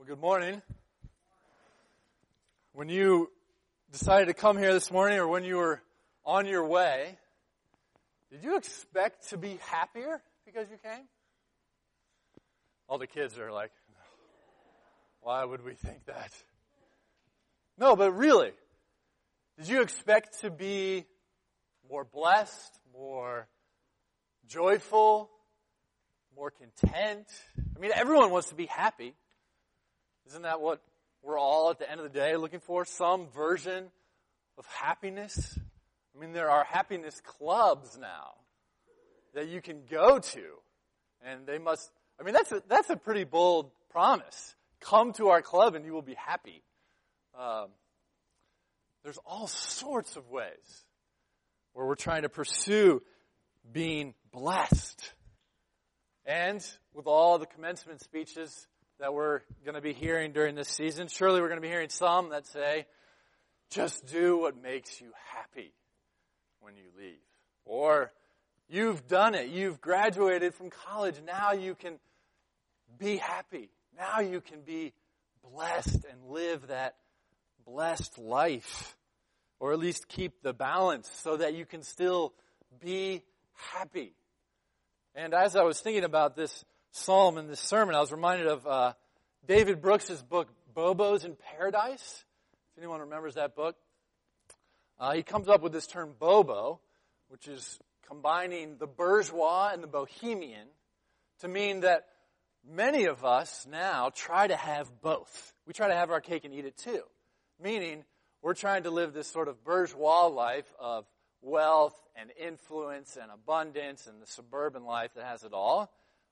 Well, good morning. When you decided to come here this morning or when you were on your way, did you expect to be happier because you came? All the kids are like, why would we think that? No, but really, did you expect to be more blessed, more joyful, more content? I mean, everyone wants to be happy. Isn't that what we're all at the end of the day looking for? Some version of happiness? I mean, there are happiness clubs now that you can go to. And they must, I mean, that's a, that's a pretty bold promise. Come to our club and you will be happy. Um, there's all sorts of ways where we're trying to pursue being blessed. And with all the commencement speeches that we're going to be hearing during this season. Surely we're going to be hearing some that say, just do what makes you happy when you leave. Or, you've done it. You've graduated from college. Now you can be happy. Now you can be blessed and live that blessed life. Or at least keep the balance so that you can still be happy. And as I was thinking about this psalm in this sermon, I was reminded of uh, David Brooks' book, Bobos in Paradise. If anyone remembers that book, uh, he comes up with this term bobo, which is combining the bourgeois and the bohemian to mean that many of us now try to have both. We try to have our cake and eat it too. Meaning, we're trying to live this sort of bourgeois life of wealth and influence and abundance and the suburban life that has it all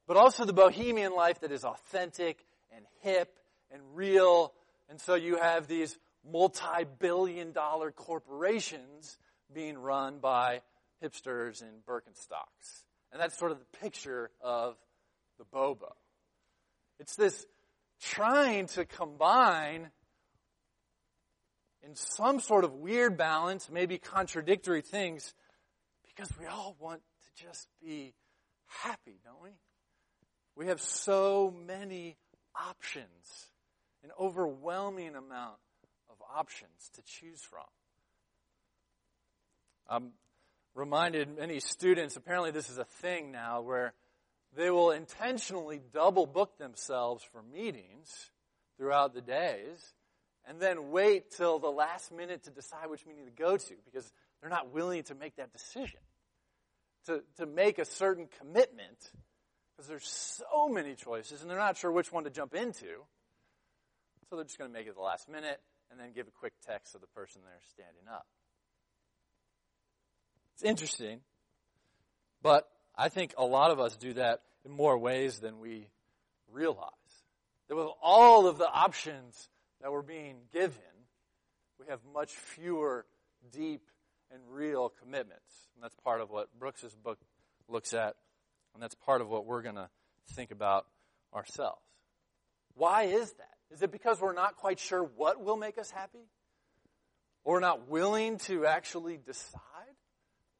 but also the bohemian life that is authentic and hip and real. And so you have these multi-billion dollar corporations being run by hipsters in Birkenstocks. And that's sort of the picture of the bobo. It's this trying to combine in some sort of weird balance, maybe contradictory things, because we all want to just be happy, don't we? We have so many options, an overwhelming amount of options to choose from. I'm reminded many students, apparently this is a thing now, where they will intentionally double book themselves for meetings throughout the days and then wait till the last minute to decide which meeting to go to because they're not willing to make that decision. To, to make a certain commitment because there's so many choices and they're not sure which one to jump into. So they're just going to make it the last minute and then give a quick text to the person there standing up. It's interesting, but I think a lot of us do that in more ways than we realize. That with all of the options that we're being given, we have much fewer deep and real commitments. And that's part of what Brooks's book looks at and that's part of what we're going to think about ourselves. Why is that? Is it because we're not quite sure what will make us happy? Or we're not willing to actually decide?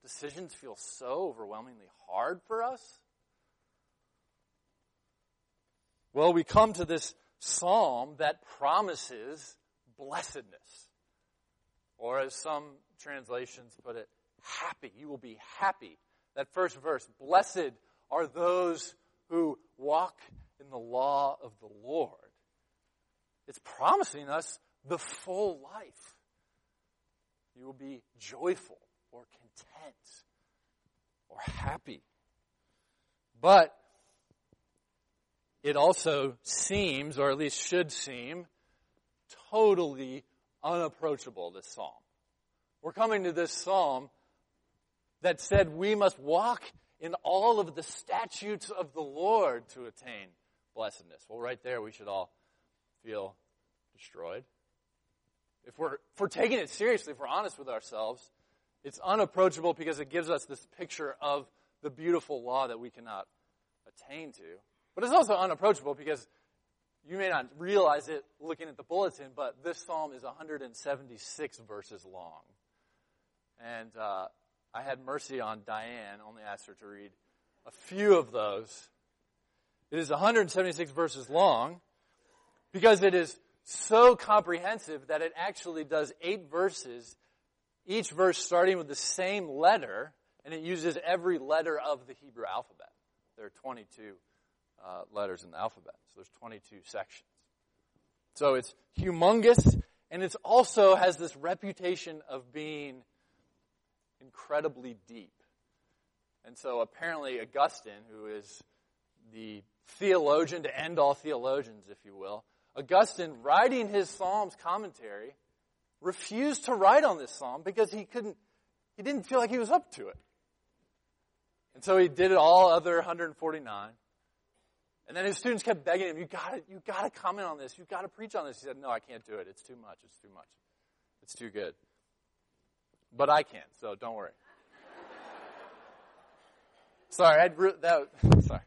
Decisions feel so overwhelmingly hard for us? Well, we come to this psalm that promises blessedness. Or as some translations put it, happy. You will be happy. That first verse, blessed are those who walk in the law of the Lord. It's promising us the full life. You will be joyful or content or happy. But it also seems, or at least should seem, totally unapproachable, this psalm. We're coming to this psalm that said we must walk in all of the statutes of the Lord to attain blessedness. Well, right there, we should all feel destroyed. If we're, if we're taking it seriously, if we're honest with ourselves, it's unapproachable because it gives us this picture of the beautiful law that we cannot attain to. But it's also unapproachable because you may not realize it looking at the bulletin, but this psalm is 176 verses long. And uh, I had mercy on Diane, only asked her to read a few of those. It is 176 verses long, because it is so comprehensive that it actually does eight verses, each verse starting with the same letter, and it uses every letter of the Hebrew alphabet. There are 22 uh, letters in the alphabet, so there's 22 sections. So it's humongous, and it also has this reputation of being incredibly deep. And so apparently Augustine, who is the theologian to end all theologians, if you will, Augustine, writing his Psalms commentary, refused to write on this psalm because he couldn't, he didn't feel like he was up to it. And so he did all other 149. And then his students kept begging him, you gotta, you gotta comment on this. You gotta preach on this. He said, no, I can't do it. It's too much. It's too much. It's too good. But I can't, so don't worry. sorry, I'd re- that, sorry.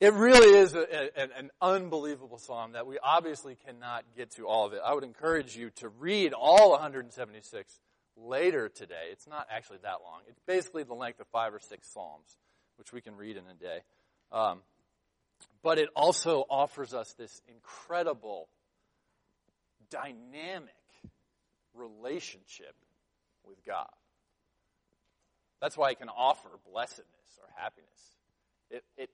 It really is a, a, an unbelievable psalm that we obviously cannot get to all of it. I would encourage you to read all 176 later today. It's not actually that long. It's basically the length of five or six psalms, which we can read in a day. Um, but it also offers us this incredible, dynamic relationship with God. That's why it can offer blessedness or happiness. It, it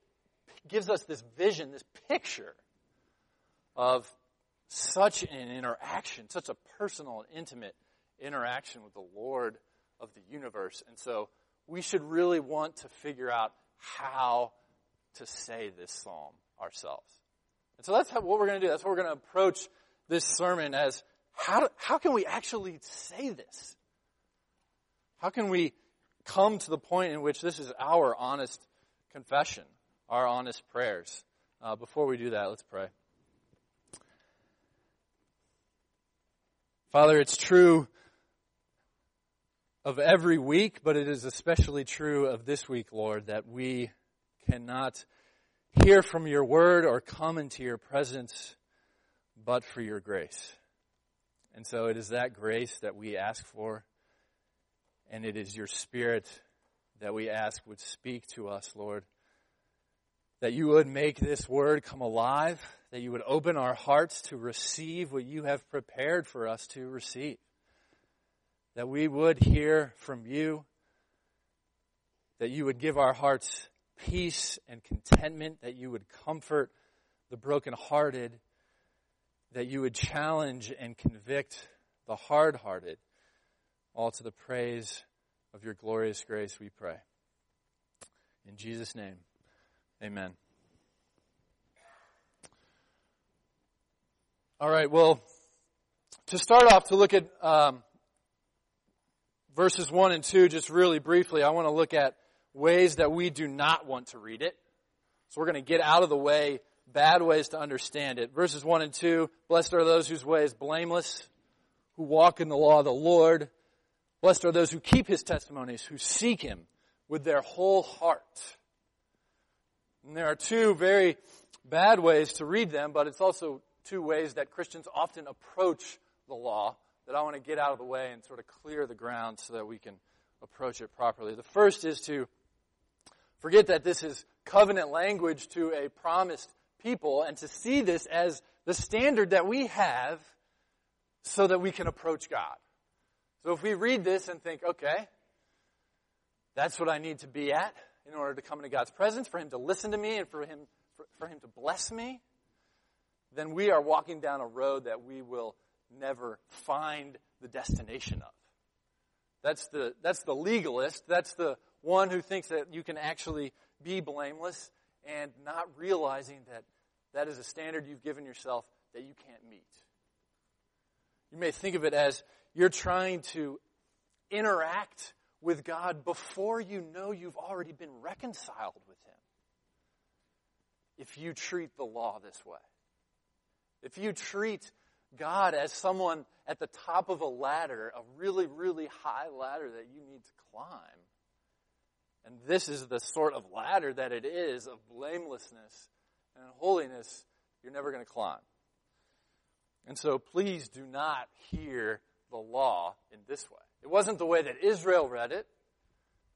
gives us this vision, this picture of such an interaction, such a personal and intimate interaction with the Lord of the universe. And so we should really want to figure out how to say this psalm ourselves. And so that's how, what we're going to do. That's what we're going to approach this sermon as how, how can we actually say this? How can we come to the point in which this is our honest confession? our honest prayers. Uh, before we do that, let's pray. Father, it's true of every week, but it is especially true of this week, Lord, that we cannot hear from your word or come into your presence but for your grace. And so it is that grace that we ask for, and it is your spirit that we ask would speak to us, Lord that you would make this word come alive, that you would open our hearts to receive what you have prepared for us to receive, that we would hear from you, that you would give our hearts peace and contentment, that you would comfort the brokenhearted, that you would challenge and convict the hard hearted, all to the praise of your glorious grace, we pray. In Jesus' name. Amen. All right, well, to start off, to look at um, verses 1 and 2, just really briefly, I want to look at ways that we do not want to read it. So we're going to get out of the way bad ways to understand it. Verses 1 and 2, blessed are those whose way is blameless, who walk in the law of the Lord. Blessed are those who keep his testimonies, who seek him with their whole heart. And there are two very bad ways to read them, but it's also two ways that Christians often approach the law that I want to get out of the way and sort of clear the ground so that we can approach it properly. The first is to forget that this is covenant language to a promised people and to see this as the standard that we have so that we can approach God. So if we read this and think, okay, that's what I need to be at, in order to come into God's presence, for Him to listen to me, and for Him, for, for Him to bless me, then we are walking down a road that we will never find the destination of. That's the, that's the legalist. That's the one who thinks that you can actually be blameless and not realizing that that is a standard you've given yourself that you can't meet. You may think of it as you're trying to interact with God before you know you've already been reconciled with Him. If you treat the law this way, if you treat God as someone at the top of a ladder, a really, really high ladder that you need to climb, and this is the sort of ladder that it is of blamelessness and holiness, you're never going to climb. And so please do not hear the law in this way. It wasn't the way that Israel read it,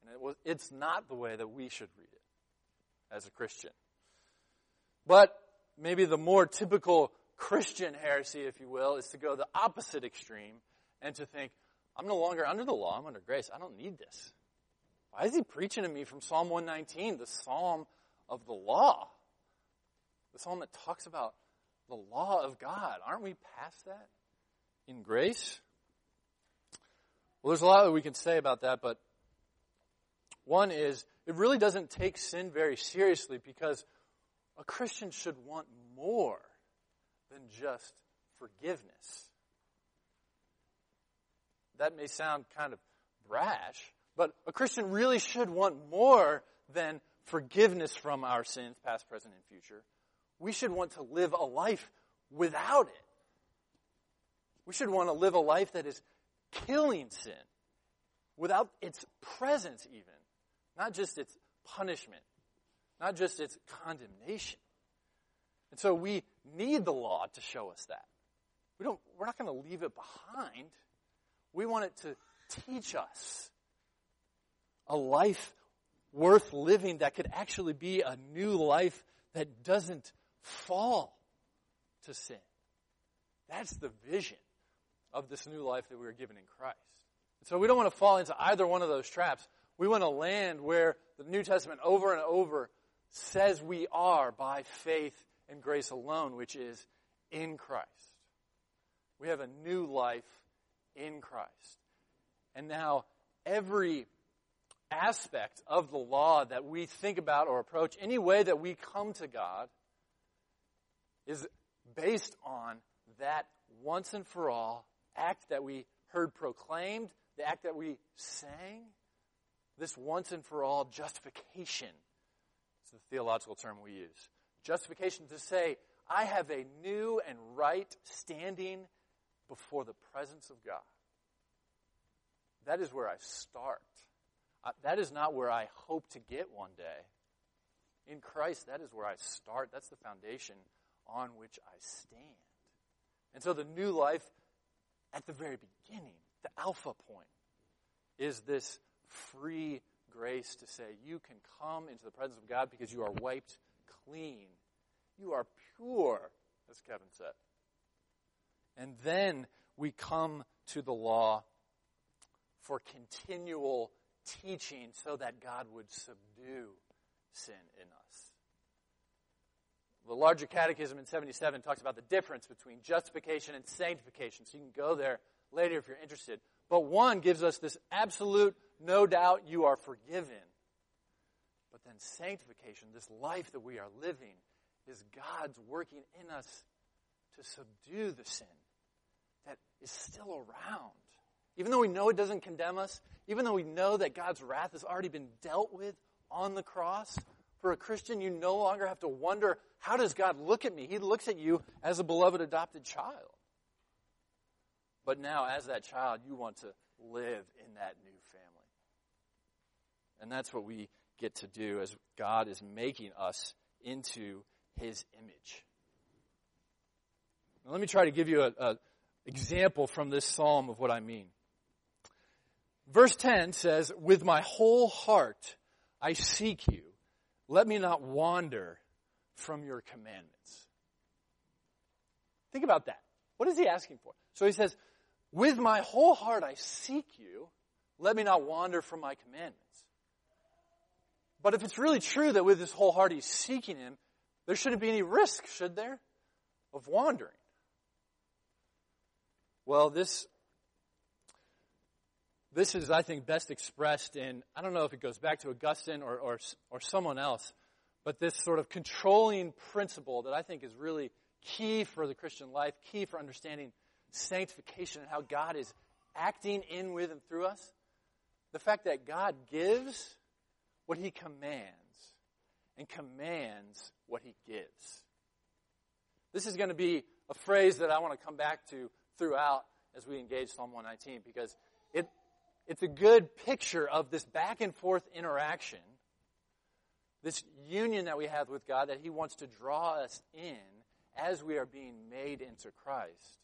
and it was, it's not the way that we should read it as a Christian. But maybe the more typical Christian heresy, if you will, is to go the opposite extreme and to think, I'm no longer under the law, I'm under grace. I don't need this. Why is he preaching to me from Psalm 119, the psalm of the law? The psalm that talks about the law of God. Aren't we past that in grace? Well, there's a lot that we can say about that, but one is it really doesn't take sin very seriously because a Christian should want more than just forgiveness. That may sound kind of brash, but a Christian really should want more than forgiveness from our sins, past, present, and future. We should want to live a life without it. We should want to live a life that is killing sin without its presence, even. Not just its punishment, not just its condemnation. And so we need the law to show us that. We don't, we're not going to leave it behind. We want it to teach us a life worth living that could actually be a new life that doesn't fall to sin. That's the vision of this new life that we are given in Christ. So we don't want to fall into either one of those traps. We want to land where the New Testament over and over says we are by faith and grace alone, which is in Christ. We have a new life in Christ. And now every aspect of the law that we think about or approach, any way that we come to God, is based on that once and for all act that we heard proclaimed, the act that we sang, this once and for all justification. It's the theological term we use. Justification to say, I have a new and right standing before the presence of God. That is where I start. That is not where I hope to get one day. In Christ, that is where I start. That's the foundation on which I stand. And so the new life at the very beginning, the alpha point, is this free grace to say you can come into the presence of God because you are wiped clean. You are pure, as Kevin said. And then we come to the law for continual teaching so that God would subdue sin in us. The larger catechism in 77 talks about the difference between justification and sanctification. So you can go there later if you're interested. But one gives us this absolute, no doubt, you are forgiven. But then sanctification, this life that we are living, is God's working in us to subdue the sin that is still around. Even though we know it doesn't condemn us, even though we know that God's wrath has already been dealt with on the cross, for a Christian, you no longer have to wonder, how does God look at me? He looks at you as a beloved adopted child. But now, as that child, you want to live in that new family. And that's what we get to do as God is making us into his image. Now, let me try to give you an example from this psalm of what I mean. Verse 10 says, With my whole heart I seek you. Let me not wander from your commandments. Think about that. What is he asking for? So he says, With my whole heart I seek you. Let me not wander from my commandments. But if it's really true that with his whole heart he's seeking him, there shouldn't be any risk, should there, of wandering? Well, this this is, I think, best expressed in, I don't know if it goes back to Augustine or, or, or someone else, but this sort of controlling principle that I think is really key for the Christian life, key for understanding sanctification and how God is acting in, with, and through us. The fact that God gives what he commands and commands what he gives. This is going to be a phrase that I want to come back to throughout as we engage Psalm 119 because it's a good picture of this back and forth interaction, this union that we have with God that He wants to draw us in as we are being made into Christ.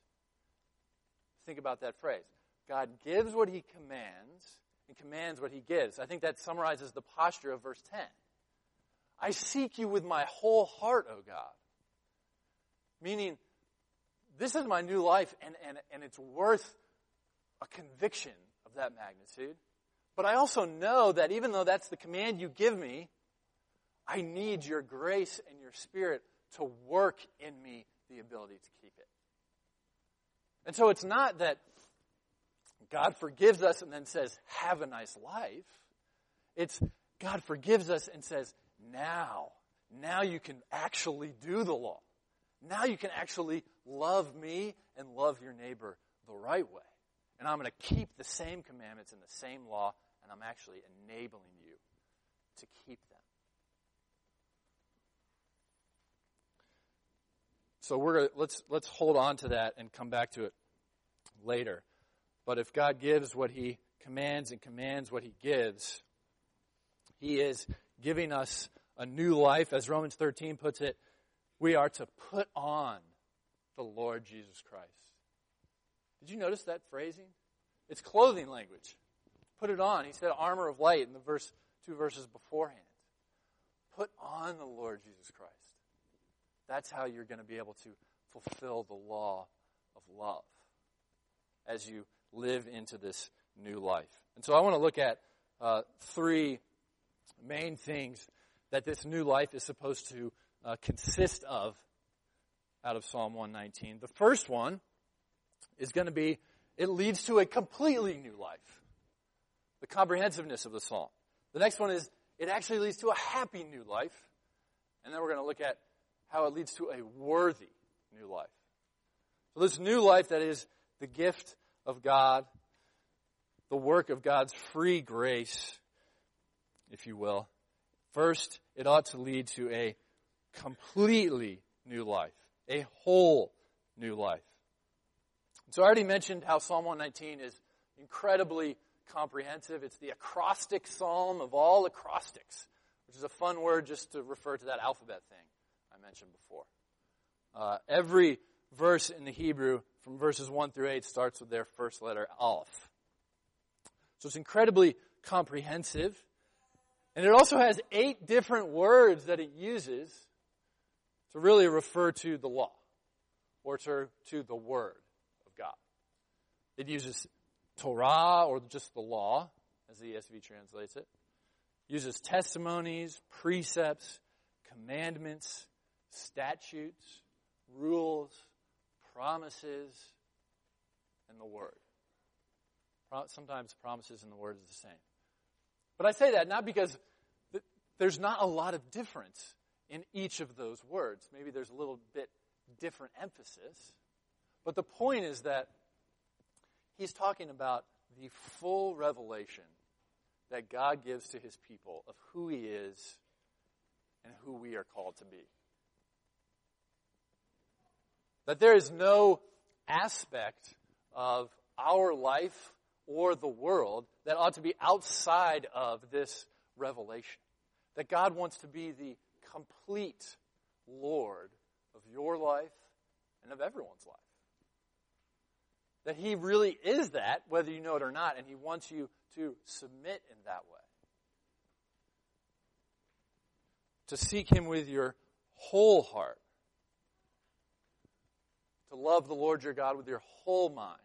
Think about that phrase. God gives what He commands and commands what He gives. I think that summarizes the posture of verse 10. I seek you with my whole heart, O God. Meaning, this is my new life, and, and, and it's worth a conviction of that magnitude. But I also know that even though that's the command you give me, I need your grace and your spirit to work in me the ability to keep it. And so it's not that God forgives us and then says, have a nice life. It's God forgives us and says, now, now you can actually do the law. Now you can actually love me and love your neighbor the right way. And I'm going to keep the same commandments and the same law, and I'm actually enabling you to keep them. So we're gonna, let's let's hold on to that and come back to it later. But if God gives what He commands and commands what He gives, He is giving us a new life, as Romans 13 puts it. We are to put on the Lord Jesus Christ. Did you notice that phrasing? It's clothing language. Put it on. He said armor of light in the verse two verses beforehand. Put on the Lord Jesus Christ. That's how you're going to be able to fulfill the law of love as you live into this new life. And so I want to look at uh, three main things that this new life is supposed to uh, consist of out of Psalm 119. The first one is going to be it leads to a completely new life. The comprehensiveness of the psalm. The next one is it actually leads to a happy new life. And then we're going to look at how it leads to a worthy new life. So this new life that is the gift of God, the work of God's free grace, if you will. First, it ought to lead to a completely new life, a whole new life. So I already mentioned how Psalm 119 is incredibly comprehensive. It's the acrostic psalm of all acrostics, which is a fun word just to refer to that alphabet thing I mentioned before. Uh, every verse in the Hebrew from verses 1 through 8 starts with their first letter, Aleph. So it's incredibly comprehensive. And it also has eight different words that it uses to really refer to the law or to, to the Word. It uses Torah or just the law, as the ESV translates it. it uses testimonies, precepts, commandments, statutes, rules, promises, and the Word. Sometimes promises and the Word is the same. But I say that not because there's not a lot of difference in each of those words. Maybe there's a little bit different emphasis. But the point is that he's talking about the full revelation that God gives to his people of who he is and who we are called to be. That there is no aspect of our life or the world that ought to be outside of this revelation. That God wants to be the complete Lord of your life and of everyone's life. That He really is that, whether you know it or not, and He wants you to submit in that way. To seek Him with your whole heart. To love the Lord your God with your whole mind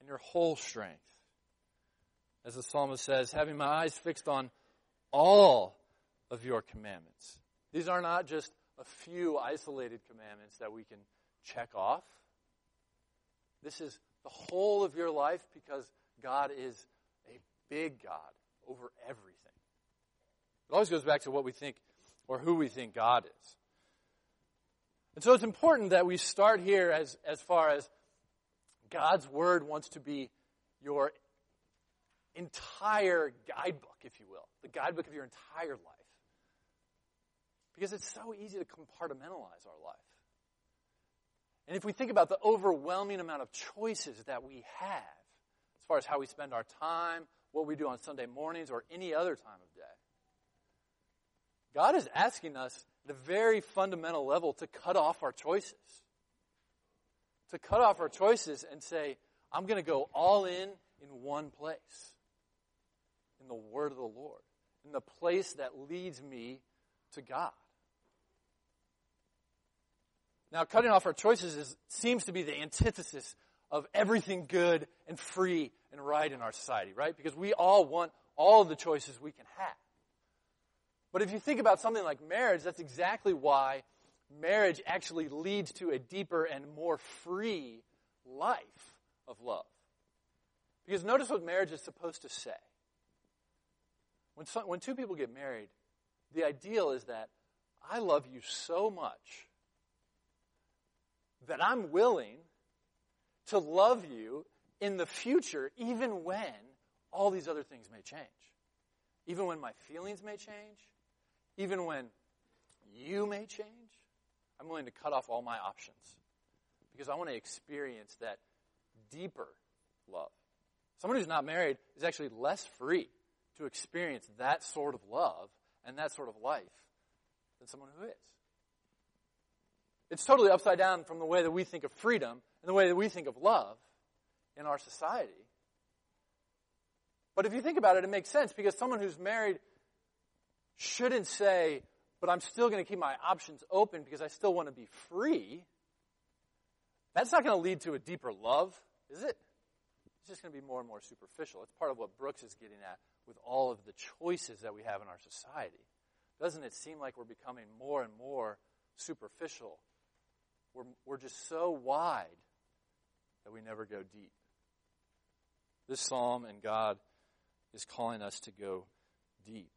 and your whole strength as the psalmist says, having my eyes fixed on all of your commandments. These are not just a few isolated commandments that we can check off. This is the whole of your life because God is a big God over everything. It always goes back to what we think or who we think God is. And so it's important that we start here as, as far as God's Word wants to be your entire guidebook, if you will, the guidebook of your entire life. Because it's so easy to compartmentalize our life. And if we think about the overwhelming amount of choices that we have, as far as how we spend our time, what we do on Sunday mornings, or any other time of day, God is asking us at a very fundamental level to cut off our choices. To cut off our choices and say, I'm going to go all in in one place in the Word of the Lord, in the place that leads me to God. Now, cutting off our choices is, seems to be the antithesis of everything good and free and right in our society, right? Because we all want all of the choices we can have. But if you think about something like marriage, that's exactly why marriage actually leads to a deeper and more free life of love. Because notice what marriage is supposed to say. When, some, when two people get married, the ideal is that I love you so much that I'm willing to love you in the future, even when all these other things may change. Even when my feelings may change, even when you may change, I'm willing to cut off all my options because I want to experience that deeper love. Someone who's not married is actually less free to experience that sort of love and that sort of life than someone who is. It's totally upside down from the way that we think of freedom and the way that we think of love in our society. But if you think about it, it makes sense because someone who's married shouldn't say, but I'm still going to keep my options open because I still want to be free. That's not going to lead to a deeper love, is it? It's just going to be more and more superficial. It's part of what Brooks is getting at with all of the choices that we have in our society. Doesn't it seem like we're becoming more and more superficial? We're, we're just so wide that we never go deep. This psalm and God is calling us to go deep.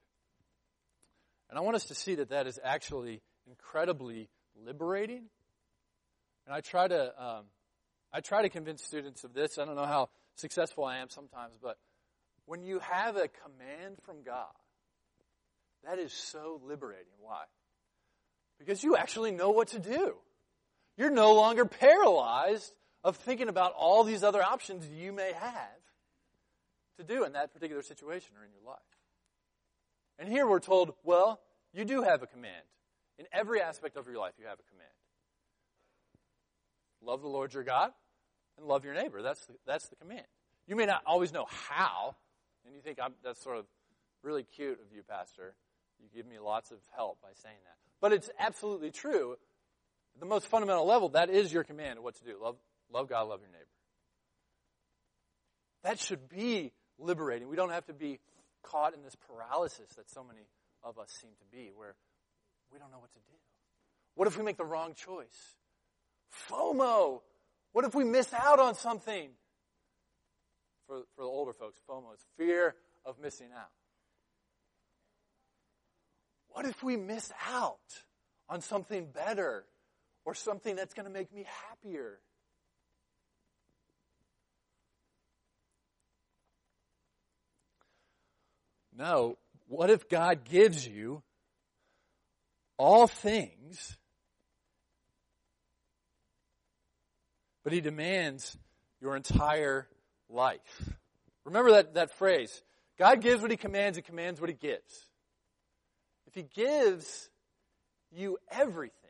And I want us to see that that is actually incredibly liberating. And I try to, um, I try to convince students of this. I don't know how successful I am sometimes, but when you have a command from God, that is so liberating. Why? Because you actually know what to do. You're no longer paralyzed of thinking about all these other options you may have to do in that particular situation or in your life. And here we're told, well, you do have a command. In every aspect of your life, you have a command. Love the Lord your God and love your neighbor. That's the, that's the command. You may not always know how, and you think that's sort of really cute of you, Pastor. You give me lots of help by saying that. But it's absolutely true. At the most fundamental level, that is your command of what to do. Love, love God, love your neighbor. That should be liberating. We don't have to be caught in this paralysis that so many of us seem to be, where we don't know what to do. What if we make the wrong choice? FOMO. What if we miss out on something? For, for the older folks, FOMO is fear of missing out. What if we miss out on something better or something that's going to make me happier? No. What if God gives you all things, but He demands your entire life? Remember that, that phrase. God gives what He commands and commands what He gives. If He gives you everything,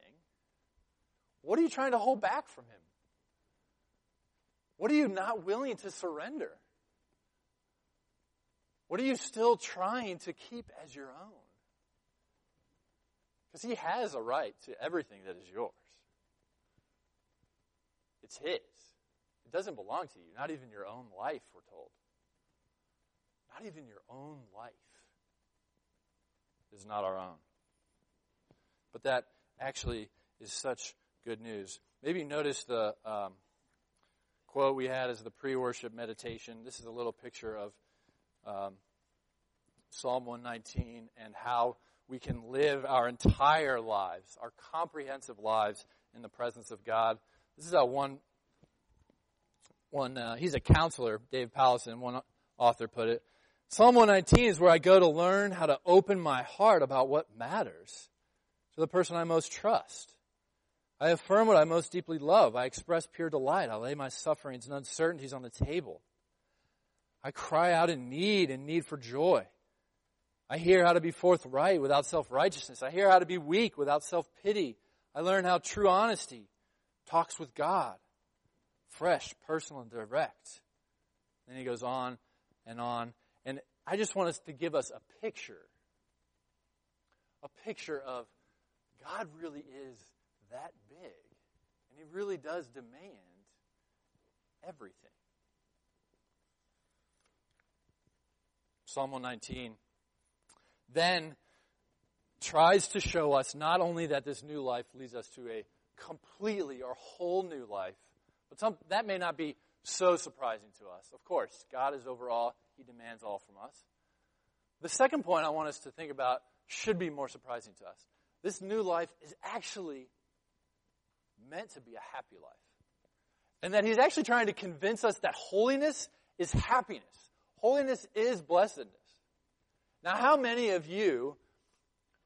what are you trying to hold back from Him? What are you not willing to surrender? What are you still trying to keep as your own? Because he has a right to everything that is yours. It's his. It doesn't belong to you, not even your own life, we're told. Not even your own life is not our own. But that actually is such good news. Maybe notice the um, quote we had as the pre worship meditation. This is a little picture of um, Psalm 119 and how we can live our entire lives, our comprehensive lives in the presence of God. This is how one, one uh, he's a counselor, Dave Powlison, one author put it. Psalm 119 is where I go to learn how to open my heart about what matters to the person I most trust. I affirm what I most deeply love. I express pure delight. I lay my sufferings and uncertainties on the table. I cry out in need and need for joy. I hear how to be forthright without self-righteousness. I hear how to be weak without self-pity. I learn how true honesty talks with God. Fresh, personal, and direct. Then he goes on and on. And I just want us to give us a picture. A picture of God really is that big. And he really does demand everything. Psalm 119 then tries to show us not only that this new life leads us to a completely or whole new life, but some, that may not be so surprising to us. Of course, God is over all, He demands all from us. The second point I want us to think about should be more surprising to us. This new life is actually meant to be a happy life. And that He's actually trying to convince us that holiness is happiness. Holiness is blessedness. Now, how many of you,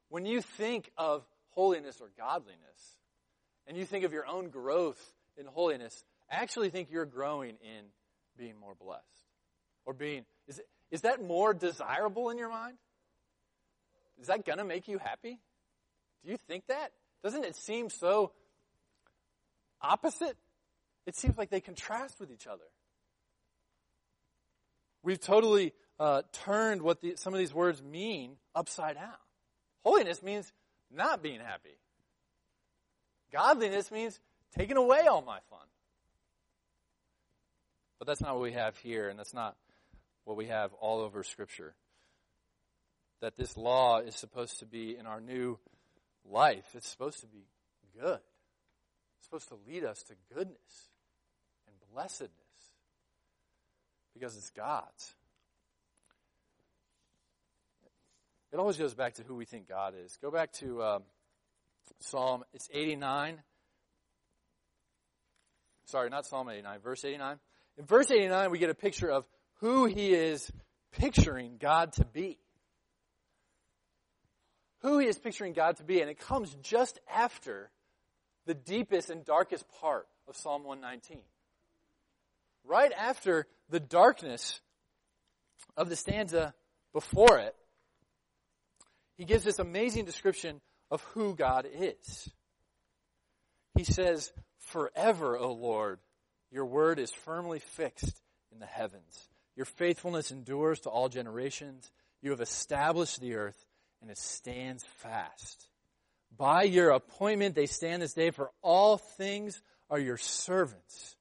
when you think of holiness or godliness, and you think of your own growth in holiness, actually think you're growing in being more blessed? Or being, is, it, is that more desirable in your mind? Is that going to make you happy? Do you think that? Doesn't it seem so opposite? It seems like they contrast with each other. We've totally uh, turned what the, some of these words mean upside down. Holiness means not being happy. Godliness means taking away all my fun. But that's not what we have here, and that's not what we have all over Scripture. That this law is supposed to be in our new life. It's supposed to be good. It's supposed to lead us to goodness and blessedness because it's God's. It always goes back to who we think God is. Go back to um, Psalm, it's 89. Sorry, not Psalm 89, verse 89. In verse 89, we get a picture of who he is picturing God to be. Who he is picturing God to be, and it comes just after the deepest and darkest part of Psalm 119. Right after the darkness of the stanza before it, he gives this amazing description of who God is. He says, Forever, O Lord, your word is firmly fixed in the heavens. Your faithfulness endures to all generations. You have established the earth, and it stands fast. By your appointment, they stand this day, for all things are your servants.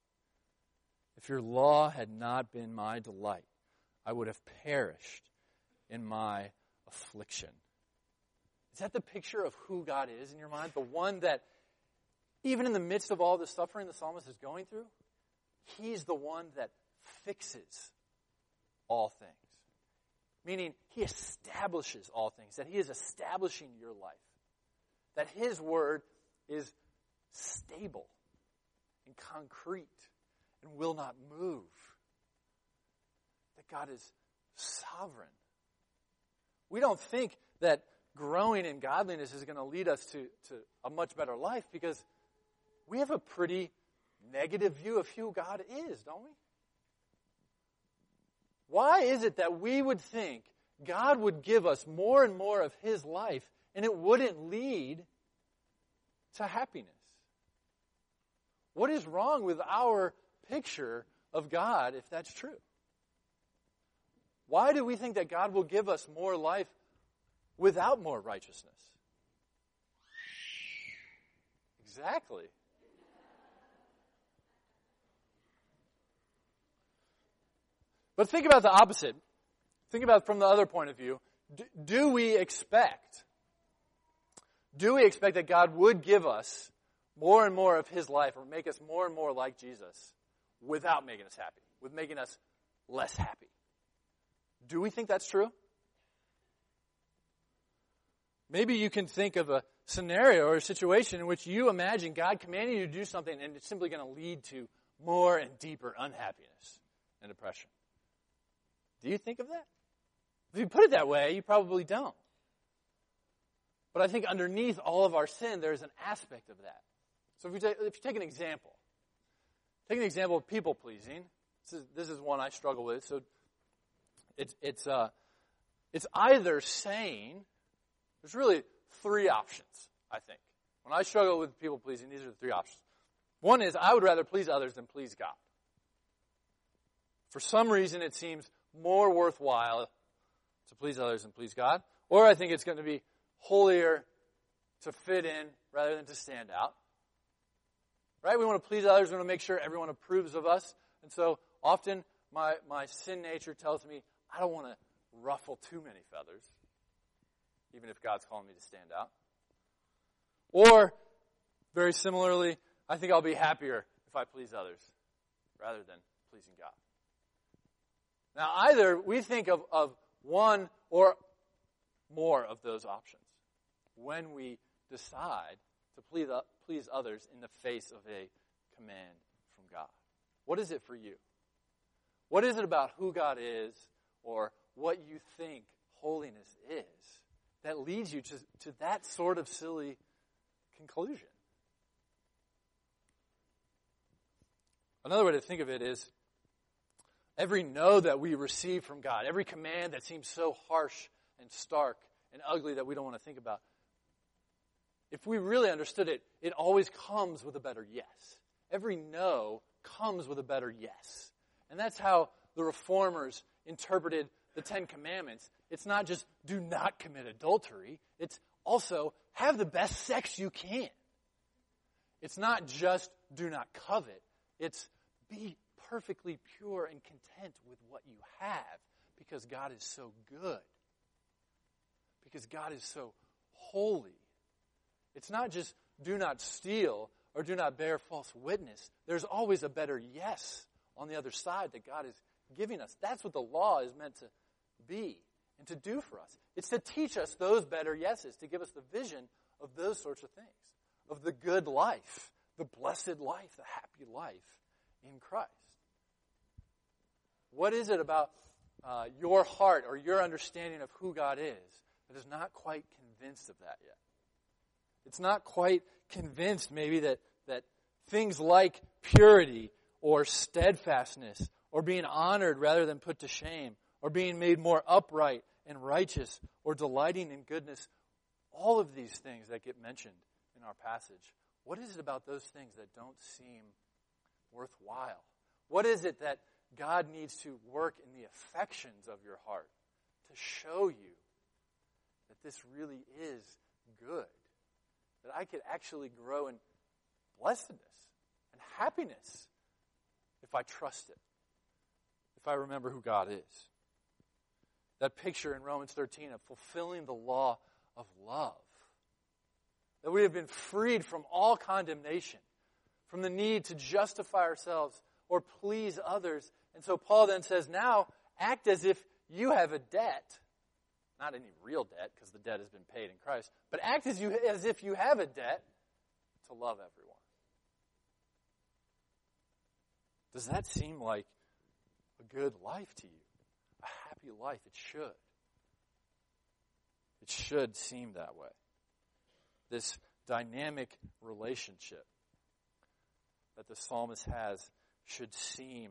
If your law had not been my delight, I would have perished in my affliction. Is that the picture of who God is in your mind? The one that, even in the midst of all the suffering the psalmist is going through, he's the one that fixes all things. Meaning, he establishes all things, that he is establishing your life. That his word is stable and concrete and will not move. That God is sovereign. We don't think that growing in godliness is going to lead us to, to a much better life because we have a pretty negative view of who God is, don't we? Why is it that we would think God would give us more and more of His life and it wouldn't lead to happiness? What is wrong with our picture of God if that's true? Why do we think that God will give us more life without more righteousness. Exactly. But think about the opposite. Think about it from the other point of view. Do, do we expect, do we expect that God would give us more and more of His life or make us more and more like Jesus without making us happy, with making us less happy? Do we think that's true? Maybe you can think of a scenario or a situation in which you imagine God commanding you to do something and it's simply going to lead to more and deeper unhappiness and depression. Do you think of that? If you put it that way, you probably don't. But I think underneath all of our sin, there's an aspect of that. So if you take, if you take an example, take an example of people pleasing. This is, this is one I struggle with. So it's, it's, uh, it's either saying, there's really three options, I think. When I struggle with people pleasing, these are the three options. One is I would rather please others than please God. For some reason, it seems more worthwhile to please others than please God. Or I think it's going to be holier to fit in rather than to stand out. Right? We want to please others. We want to make sure everyone approves of us. And so often my, my sin nature tells me I don't want to ruffle too many feathers, even if God's calling me to stand out. Or, very similarly, I think I'll be happier if I please others rather than pleasing God. Now, either we think of, of one or more of those options when we decide to please, uh, please others in the face of a command from God. What is it for you? What is it about who God is or what you think holiness is that leads you to, to that sort of silly conclusion? Another way to think of it is every no that we receive from God, every command that seems so harsh and stark and ugly that we don't want to think about, if we really understood it, it always comes with a better yes. Every no comes with a better yes. And that's how the reformers interpreted the Ten Commandments. It's not just do not commit adultery, it's also have the best sex you can. It's not just do not covet, it's be perfectly pure and content with what you have because God is so good. Because God is so holy. It's not just do not steal or do not bear false witness. There's always a better yes on the other side that God is giving us. That's what the law is meant to be and to do for us. It's to teach us those better yeses, to give us the vision of those sorts of things, of the good life, the blessed life, the happy life in Christ. What is it about uh, your heart or your understanding of who God is that is not quite convinced of that yet? It's not quite convinced, maybe, that, that things like purity or steadfastness or being honored rather than put to shame or being made more upright and righteous or delighting in goodness, all of these things that get mentioned in our passage, what is it about those things that don't seem worthwhile? What is it that God needs to work in the affections of your heart to show you that this really is good? That I could actually grow in blessedness and happiness if I trust it, if I remember who God is. That picture in Romans 13 of fulfilling the law of love. That we have been freed from all condemnation, from the need to justify ourselves or please others. And so Paul then says, now act as if you have a debt. Not any real debt, because the debt has been paid in Christ, but act as, you, as if you have a debt to love everyone. Does that seem like a good life to you? A happy life? It should. It should seem that way. This dynamic relationship that the psalmist has should seem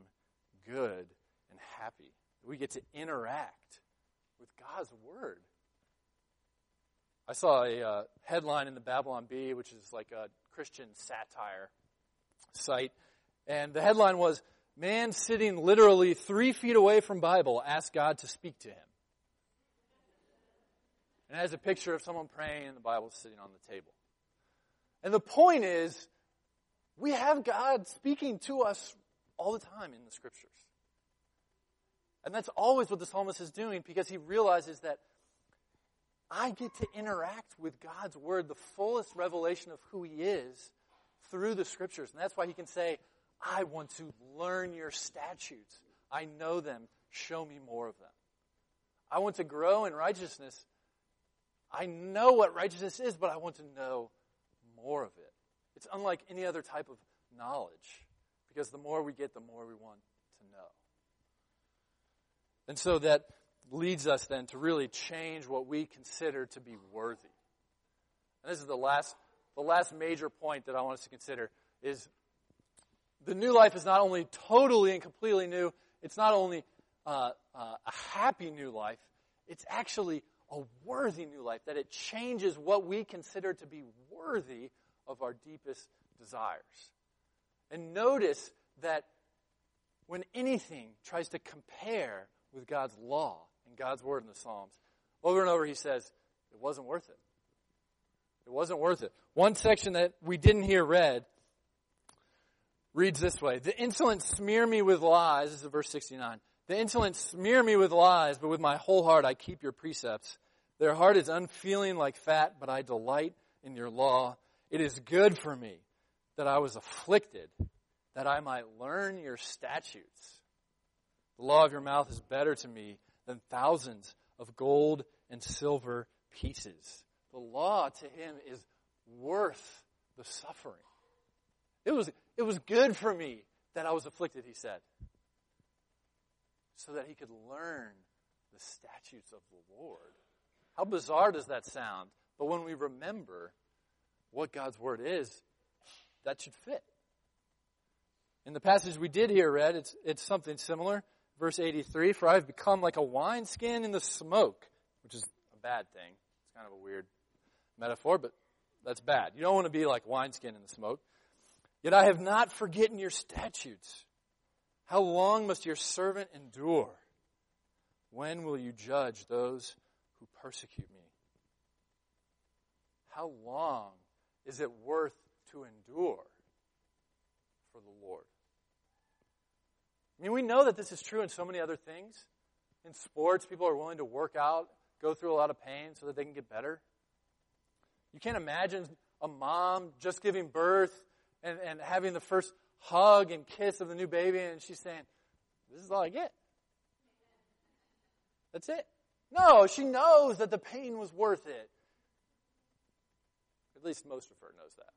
good and happy. We get to interact with God's Word. I saw a uh, headline in the Babylon Bee, which is like a Christian satire site, and the headline was, Man sitting literally three feet away from Bible asked God to speak to him. And it has a picture of someone praying and the Bible sitting on the table. And the point is, we have God speaking to us all the time in the scriptures. And that's always what the psalmist is doing because he realizes that I get to interact with God's word, the fullest revelation of who he is through the scriptures. And that's why he can say, I want to learn your statutes. I know them. Show me more of them. I want to grow in righteousness. I know what righteousness is, but I want to know more of it. It's unlike any other type of knowledge because the more we get, the more we want to know. And so that leads us then to really change what we consider to be worthy. And this is the last, the last major point that I want us to consider is the new life is not only totally and completely new, it's not only uh, uh, a happy new life, it's actually a worthy new life, that it changes what we consider to be worthy of our deepest desires. And notice that when anything tries to compare with God's law and God's word in the Psalms, over and over he says, it wasn't worth it. It wasn't worth it. One section that we didn't hear read reads this way The insolent smear me with lies. This is verse 69. The insolent smear me with lies, but with my whole heart I keep your precepts. Their heart is unfeeling like fat, but I delight in your law. It is good for me that I was afflicted, that I might learn your statutes. The law of your mouth is better to me than thousands of gold and silver pieces. The law to him is worth the suffering. It was, it was good for me that I was afflicted, he said, so that he could learn the statutes of the Lord. How bizarre does that sound? But when we remember what God's word is, that should fit. In the passage we did hear read, it's, it's something similar. Verse 83, for I've become like a wineskin in the smoke, which is a bad thing. It's kind of a weird metaphor, but that's bad. You don't want to be like wineskin in the smoke. Yet I have not forgotten your statutes. How long must your servant endure? When will you judge those who persecute me? How long is it worth to endure for the Lord? I mean, we know that this is true in so many other things. In sports, people are willing to work out, go through a lot of pain so that they can get better. You can't imagine a mom just giving birth and, and having the first hug and kiss of the new baby, and she's saying, This is all I get. That's it. No, she knows that the pain was worth it. At least most of her knows that.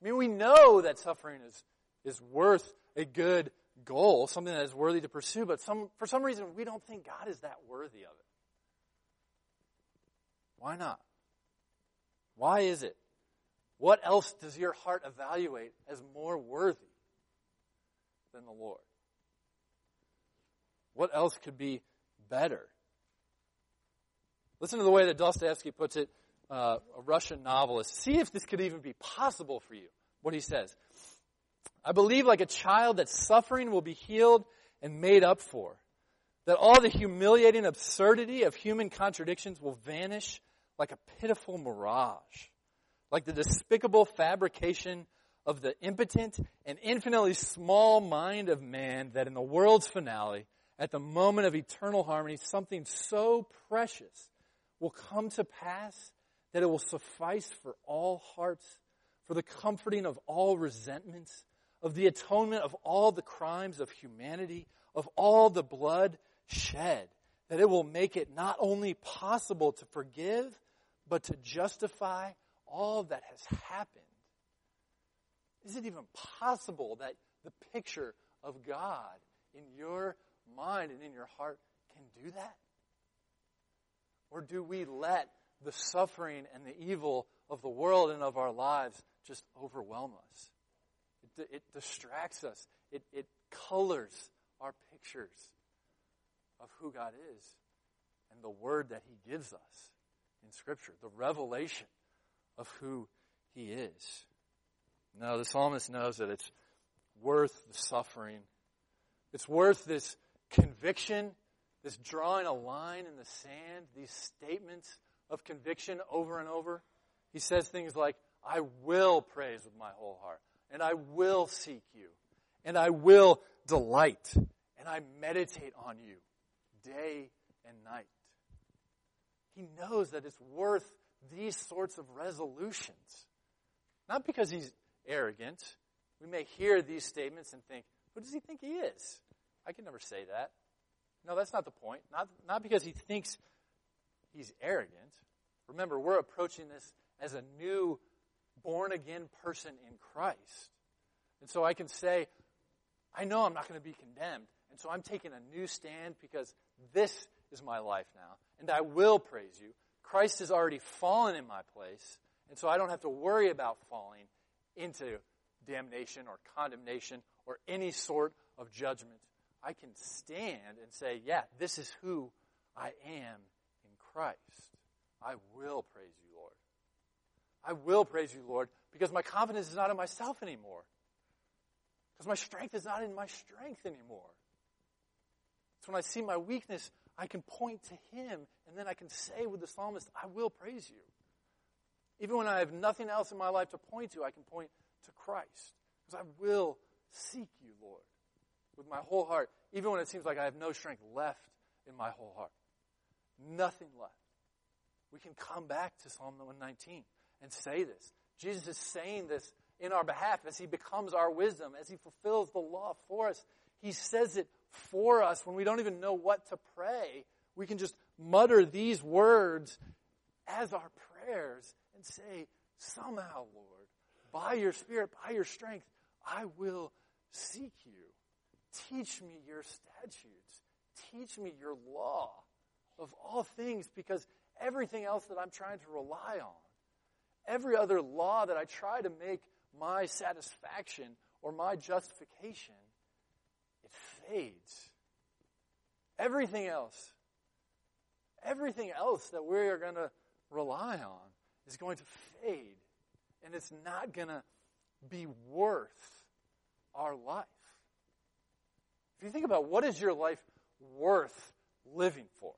I mean, we know that suffering is, is worth a good goal, something that is worthy to pursue, but some, for some reason we don't think God is that worthy of it. Why not? Why is it? What else does your heart evaluate as more worthy than the Lord? What else could be better? Listen to the way that Dostoevsky puts it, uh, a Russian novelist. See if this could even be possible for you. What he says. I believe, like a child, that suffering will be healed and made up for. That all the humiliating absurdity of human contradictions will vanish like a pitiful mirage. Like the despicable fabrication of the impotent and infinitely small mind of man that in the world's finale, at the moment of eternal harmony, something so precious will come to pass that it will suffice for all hearts, for the comforting of all resentments, of the atonement of all the crimes of humanity, of all the blood shed, that it will make it not only possible to forgive, but to justify all that has happened. Is it even possible that the picture of God in your mind and in your heart can do that? Or do we let the suffering and the evil of the world and of our lives just overwhelm us? It, distracts us. It, it colors our pictures of who God is and the word that He gives us in Scripture, the revelation of who He is. No, the psalmist knows that it's worth the suffering. It's worth this conviction, this drawing a line in the sand, these statements of conviction over and over. He says things like, I will praise with my whole heart and I will seek you, and I will delight, and I meditate on you day and night. He knows that it's worth these sorts of resolutions. Not because he's arrogant. We may hear these statements and think, who does he think he is? I can never say that. No, that's not the point. Not, not because he thinks he's arrogant. Remember, we're approaching this as a new born again person in Christ. And so I can say, I know I'm not going to be condemned. And so I'm taking a new stand because this is my life now. And I will praise you. Christ has already fallen in my place. And so I don't have to worry about falling into damnation or condemnation or any sort of judgment. I can stand and say, yeah, this is who I am in Christ. I will praise you. I will praise you, Lord, because my confidence is not in myself anymore. Because my strength is not in my strength anymore. So when I see my weakness, I can point to Him, and then I can say with the psalmist, I will praise you. Even when I have nothing else in my life to point to, I can point to Christ. Because I will seek you, Lord, with my whole heart, even when it seems like I have no strength left in my whole heart. Nothing left. We can come back to Psalm 119 and say this. Jesus is saying this in our behalf as he becomes our wisdom, as he fulfills the law for us. He says it for us when we don't even know what to pray. We can just mutter these words as our prayers and say, somehow, Lord, by your Spirit, by your strength, I will seek you. Teach me your statutes. Teach me your law of all things because everything else that I'm trying to rely on, every other law that I try to make my satisfaction or my justification, it fades. Everything else, everything else that we are going to rely on is going to fade. And it's not going to be worth our life. If you think about what is your life worth living for?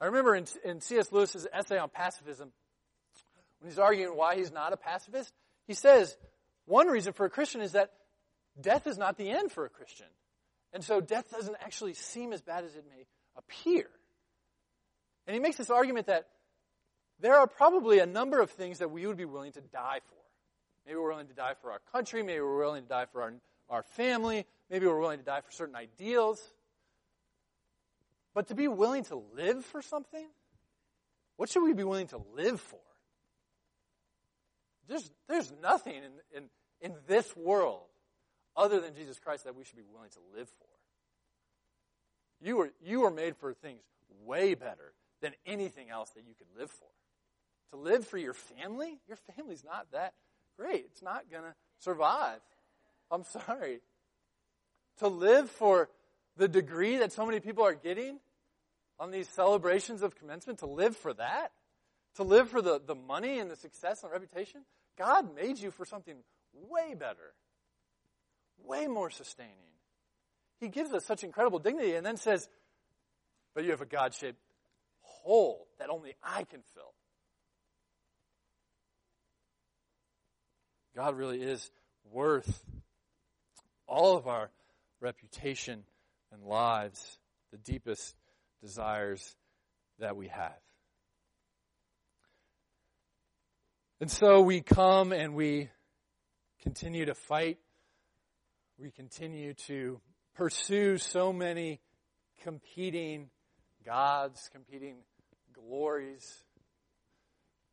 I remember in, in C.S. Lewis's essay on pacifism, when he's arguing why he's not a pacifist, he says one reason for a Christian is that death is not the end for a Christian. And so death doesn't actually seem as bad as it may appear. And he makes this argument that there are probably a number of things that we would be willing to die for. Maybe we're willing to die for our country. Maybe we're willing to die for our, our family. Maybe we're willing to die for certain ideals. But to be willing to live for something, what should we be willing to live for? There's, there's nothing in, in, in this world other than Jesus Christ that we should be willing to live for. You are, you are made for things way better than anything else that you could live for. To live for your family? Your family's not that great. It's not going to survive. I'm sorry. To live for the degree that so many people are getting on these celebrations of commencement, to live for that? To live for the, the money and the success and the reputation? God made you for something way better, way more sustaining. He gives us such incredible dignity and then says, but you have a God shaped hole that only I can fill. God really is worth all of our reputation and lives, the deepest desires that we have. And so we come and we continue to fight. We continue to pursue so many competing gods, competing glories,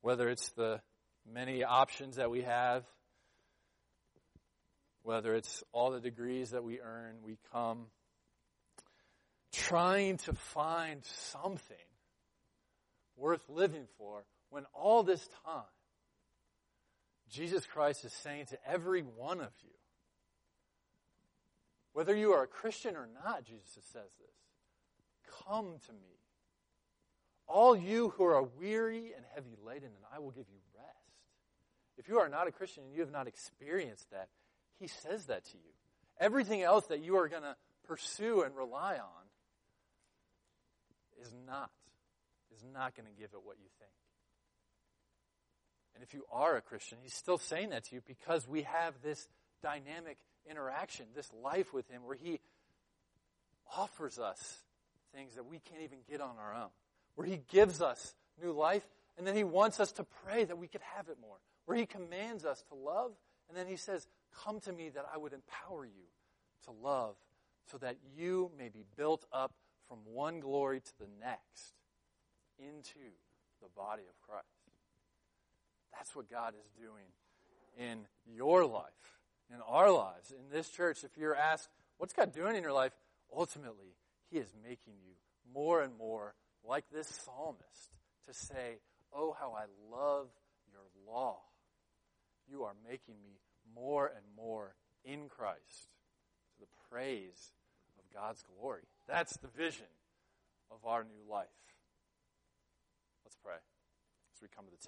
whether it's the many options that we have whether it's all the degrees that we earn, we come trying to find something worth living for when all this time Jesus Christ is saying to every one of you, whether you are a Christian or not, Jesus says this, come to me. All you who are weary and heavy laden, and I will give you rest. If you are not a Christian and you have not experienced that, he says that to you. Everything else that you are going to pursue and rely on is not, is not going to give it what you think. And if you are a Christian, he's still saying that to you because we have this dynamic interaction, this life with him where he offers us things that we can't even get on our own, where he gives us new life, and then he wants us to pray that we could have it more, where he commands us to love, and then he says, Come to me that I would empower you to love so that you may be built up from one glory to the next into the body of Christ. That's what God is doing in your life, in our lives, in this church. If you're asked, what's God doing in your life? Ultimately, He is making you more and more like this psalmist to say, Oh, how I love your law. You are making me more and more in Christ to the praise of God's glory. That's the vision of our new life. Let's pray as we come to the table.